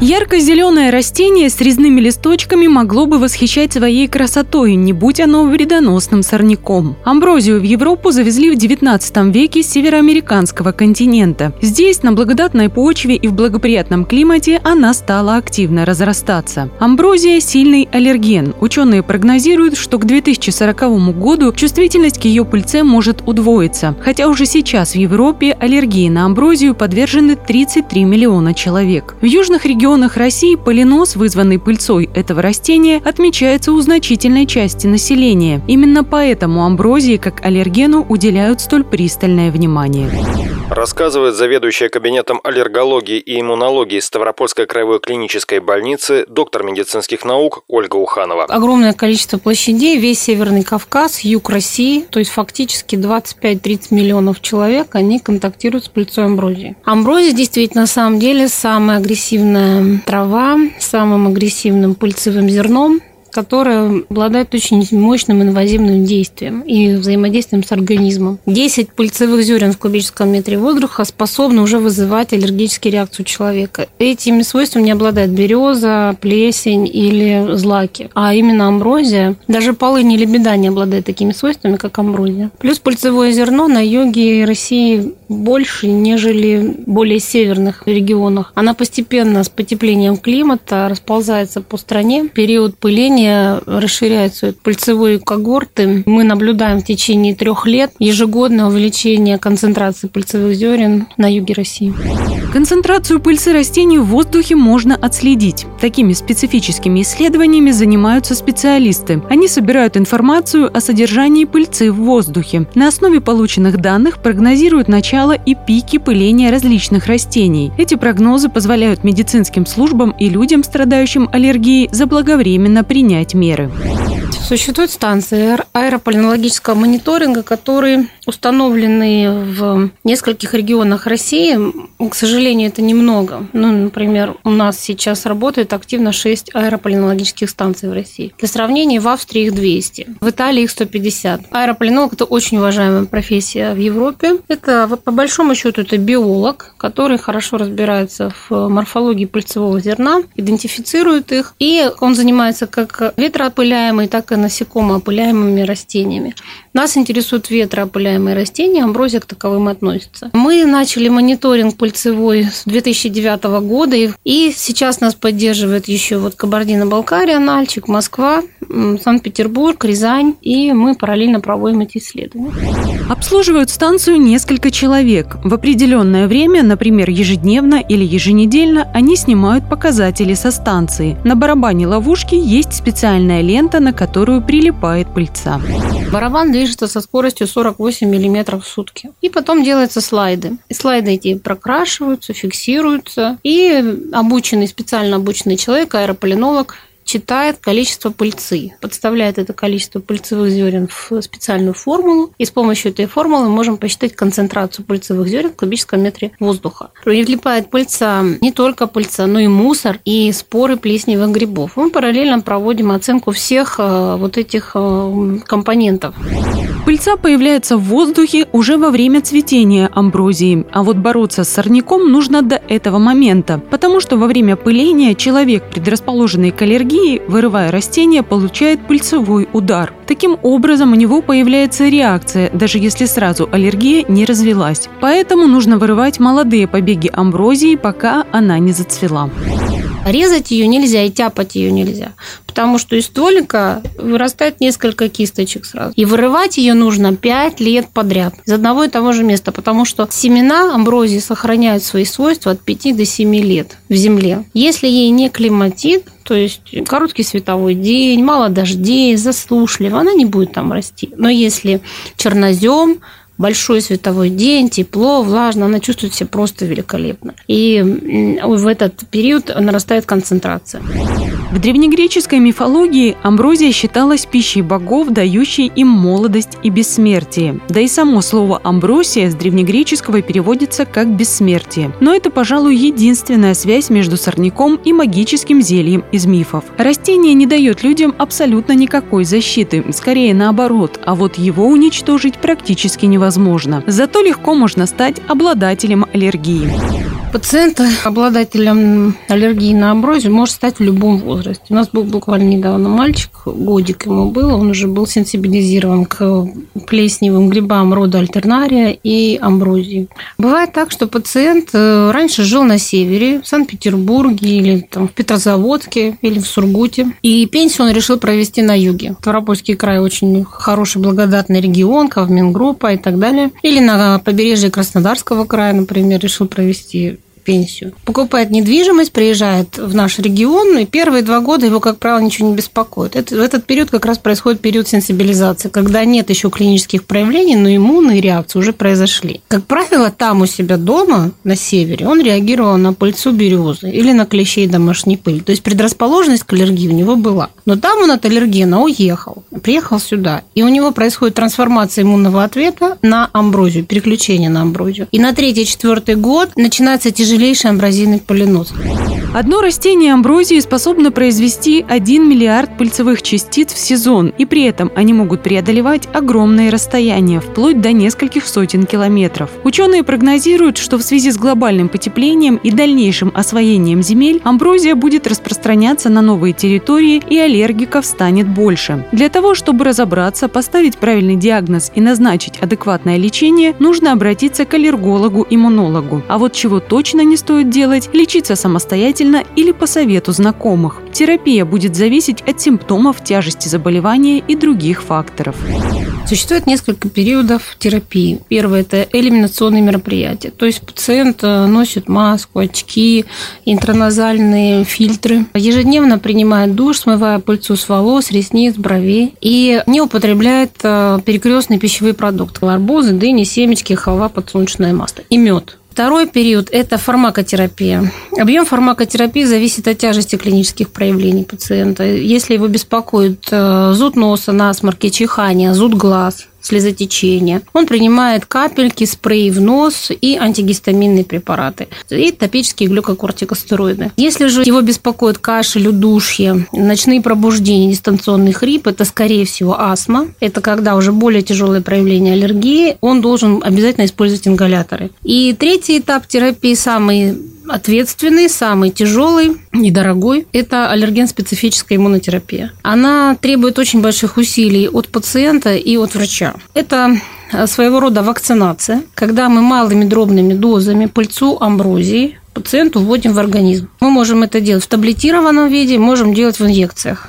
Ярко-зеленое растение с резными листочками могло бы восхищать своей красотой, не будь оно вредоносным сорняком. Амброзию в Европу завезли в 19 веке с североамериканского континента. Здесь, на благодатной почве и в благоприятном климате, она стала активно разрастаться. Амброзия – сильный аллерген. Ученые прогнозируют, что к 2040 году чувствительность к ее пыльце может удвоиться. Хотя уже сейчас в Европе аллергии на амброзию подвержены 33 миллиона человек. В южных регионах регионах России полинос, вызванный пыльцой этого растения, отмечается у значительной части населения. Именно поэтому амброзии как аллергену уделяют столь пристальное внимание. Рассказывает заведующая кабинетом аллергологии и иммунологии Ставропольской краевой клинической больницы доктор медицинских наук Ольга Уханова. Огромное количество площадей, весь Северный Кавказ, юг России, то есть фактически 25-30 миллионов человек, они контактируют с пыльцой амброзии. Амброзия действительно на самом деле самая агрессивная трава с самым агрессивным пыльцевым зерном, которая обладает очень мощным инвазивным действием и взаимодействием с организмом. 10 пыльцевых зерен в кубическом метре воздуха способны уже вызывать аллергические реакции у человека. Этими свойствами не обладает береза, плесень или злаки, а именно амброзия. Даже полынь или беда не обладает такими свойствами, как амброзия. Плюс пыльцевое зерно на юге России больше, нежели в более северных регионах. Она постепенно с потеплением климата расползается по стране. Период пыления населения расширяются пыльцевые когорты. Мы наблюдаем в течение трех лет ежегодное увеличение концентрации пыльцевых зерен на юге России. Концентрацию пыльцы растений в воздухе можно отследить. Такими специфическими исследованиями занимаются специалисты. Они собирают информацию о содержании пыльцы в воздухе. На основе полученных данных прогнозируют начало и пики пыления различных растений. Эти прогнозы позволяют медицинским службам и людям, страдающим аллергией, заблаговременно принять меры. Существуют станции аэрополинологического мониторинга, которые установлены в нескольких регионах России. К сожалению, это немного. Ну, например, у нас сейчас работает активно 6 аэрополинологических станций в России. Для сравнения, в Австрии их 200, в Италии их 150. Аэрополинолог – это очень уважаемая профессия в Европе. Это, по большому счету, это биолог, который хорошо разбирается в морфологии пыльцевого зерна, идентифицирует их, и он занимается как ветроопыляемой, так и насекомоопыляемыми растениями. Нас интересуют ветроопыляемые растения, амброзия к таковым относится. Мы начали мониторинг пыльцевой с 2009 года, и сейчас нас поддерживает еще вот Кабардино-Балкария, Нальчик, Москва, Санкт-Петербург, Рязань, и мы параллельно проводим эти исследования. Обслуживают станцию несколько человек. В определенное время, например, ежедневно или еженедельно, они снимают показатели со станции. На барабане ловушки есть специальная лента, на которую прилипает пыльца. Барабан движется со скоростью 48 мм в сутки. И потом делаются слайды. И слайды эти прокрашиваются, фиксируются. И обученный, специально обученный человек, аэрополинолог, читает количество пыльцы, подставляет это количество пыльцевых зерен в специальную формулу, и с помощью этой формулы можем посчитать концентрацию пыльцевых зерен в кубическом метре воздуха. Прилипает пыльца не только пыльца, но и мусор и споры плесневых грибов. Мы параллельно проводим оценку всех э, вот этих э, компонентов. Пыльца появляется в воздухе уже во время цветения амброзии, а вот бороться с сорняком нужно до этого момента, потому что во время пыления человек, предрасположенный к аллергии, вырывая растение, получает пыльцевой удар. Таким образом, у него появляется реакция, даже если сразу аллергия не развелась. Поэтому нужно вырывать молодые побеги амброзии, пока она не зацвела. Резать ее нельзя и тяпать ее нельзя, потому что из стволика вырастает несколько кисточек сразу. И вырывать ее нужно 5 лет подряд из одного и того же места, потому что семена амброзии сохраняют свои свойства от 5 до 7 лет в земле. Если ей не климатит, то есть короткий световой день, мало дождей, засушливо, она не будет там расти. Но если чернозем, большой световой день, тепло, влажно, она чувствует себя просто великолепно. И в этот период нарастает концентрация. В древнегреческой мифологии амброзия считалась пищей богов, дающей им молодость и бессмертие. Да и само слово «амбросия» с древнегреческого переводится как «бессмертие». Но это, пожалуй, единственная связь между сорняком и магическим зельем из мифов. Растение не дает людям абсолютно никакой защиты, скорее наоборот, а вот его уничтожить практически невозможно. Зато легко можно стать обладателем аллергии. Пациент, обладателем аллергии на амброзию, может стать в любом возрасте. У нас был буквально недавно мальчик, годик ему было, он уже был сенсибилизирован к плесневым грибам рода альтернария и амброзии. Бывает так, что пациент э, раньше жил на севере, в Санкт-Петербурге или там, в Петрозаводске или в Сургуте, и пенсию он решил провести на юге. Ставропольский край очень хороший, благодатный регион, Кавмингруппа и так далее. Или на побережье Краснодарского края, например, решил провести пенсию. Покупает недвижимость, приезжает в наш регион, и первые два года его, как правило, ничего не беспокоит. Это, в этот период как раз происходит период сенсибилизации, когда нет еще клинических проявлений, но иммунные реакции уже произошли. Как правило, там у себя дома, на севере, он реагировал на пыльцу березы или на клещей домашней пыли. То есть предрасположенность к аллергии у него была. Но там он от аллергена уехал, приехал сюда, и у него происходит трансформация иммунного ответа на амброзию, переключение на амброзию. И на третий-четвертый год начинается тяжелее тяжелейший амбразийный полинос. Одно растение амброзии способно произвести 1 миллиард пыльцевых частиц в сезон, и при этом они могут преодолевать огромные расстояния, вплоть до нескольких сотен километров. Ученые прогнозируют, что в связи с глобальным потеплением и дальнейшим освоением земель амброзия будет распространяться на новые территории и аллергиков станет больше. Для того, чтобы разобраться, поставить правильный диагноз и назначить адекватное лечение, нужно обратиться к аллергологу-иммунологу. А вот чего точно не стоит делать – лечиться самостоятельно или по совету знакомых. Терапия будет зависеть от симптомов, тяжести заболевания и других факторов. Существует несколько периодов терапии. Первое – это элиминационные мероприятия. То есть пациент э, носит маску, очки, интраназальные фильтры. Ежедневно принимает душ, смывая пыльцу с волос, ресниц, бровей. И не употребляет э, перекрестные пищевые продукты. Арбузы, дыни, семечки, халва, подсолнечное масло и мед. Второй период – это фармакотерапия. Объем фармакотерапии зависит от тяжести клинических проявлений пациента. Если его беспокоит э, зуд носа, насморки, чихание, зуд глаз, слезотечения. Он принимает капельки, спреи в нос и антигистаминные препараты. И топические глюкокортикостероиды. Если же его беспокоит кашель, удушье, ночные пробуждения, дистанционный хрип, это, скорее всего, астма. Это когда уже более тяжелое проявление аллергии. Он должен обязательно использовать ингаляторы. И третий этап терапии, самый ответственный, самый тяжелый и дорогой – это аллерген-специфическая иммунотерапия. Она требует очень больших усилий от пациента и от врача. Это э, своего рода вакцинация, когда мы малыми дробными дозами пыльцу амброзии пациенту вводим в организм. Мы можем это делать в таблетированном виде, можем делать в инъекциях.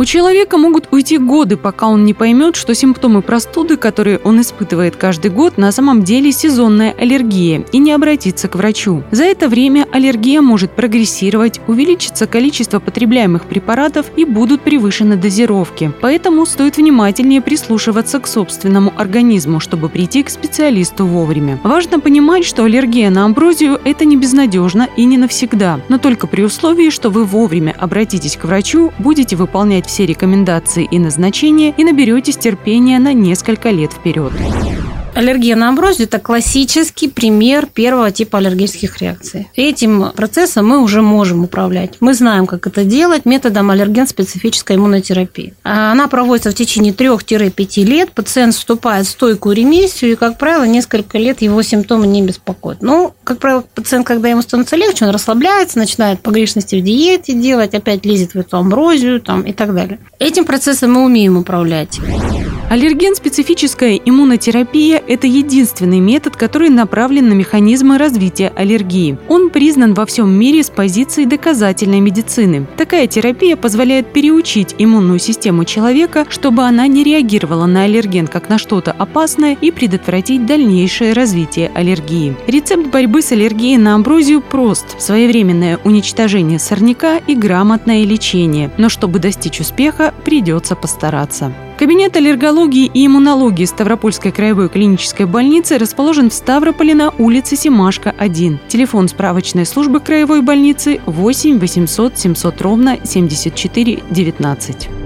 У человека могут уйти годы, пока он не поймет, что симптомы простуды, которые он испытывает каждый год, на самом деле сезонная аллергия и не обратиться к врачу. За это время аллергия может прогрессировать, увеличится количество потребляемых препаратов и будут превышены дозировки. Поэтому стоит внимательнее прислушиваться к собственному организму, чтобы прийти к специалисту вовремя. Важно понимать, что аллергия на амброзию – это не безнадежно и не навсегда, но только при условии, что вы вовремя обратитесь к врачу, будете выполнять все рекомендации и назначения и наберетесь терпения на несколько лет вперед. Аллергия на амброзию – это классический пример первого типа аллергических реакций. Этим процессом мы уже можем управлять. Мы знаем, как это делать методом аллерген-специфической иммунотерапии. Она проводится в течение 3-5 лет. Пациент вступает в стойкую ремиссию, и, как правило, несколько лет его симптомы не беспокоят. Но, как правило, пациент, когда ему становится легче, он расслабляется, начинает погрешности в диете делать, опять лезет в эту амброзию там, и так далее. Этим процессом мы умеем управлять. Аллерген-специфическая иммунотерапия – это единственный метод, который направлен на механизмы развития аллергии. Он признан во всем мире с позиции доказательной медицины. Такая терапия позволяет переучить иммунную систему человека, чтобы она не реагировала на аллерген как на что-то опасное и предотвратить дальнейшее развитие аллергии. Рецепт борьбы с аллергией на амброзию прост – своевременное уничтожение сорняка и грамотное лечение. Но чтобы достичь успеха, придется постараться. Кабинет аллергологии и иммунологии Ставропольской краевой клинической больницы расположен в Ставрополе на улице Симашка, 1. Телефон справочной службы краевой больницы 8 800 700 ровно 74 19.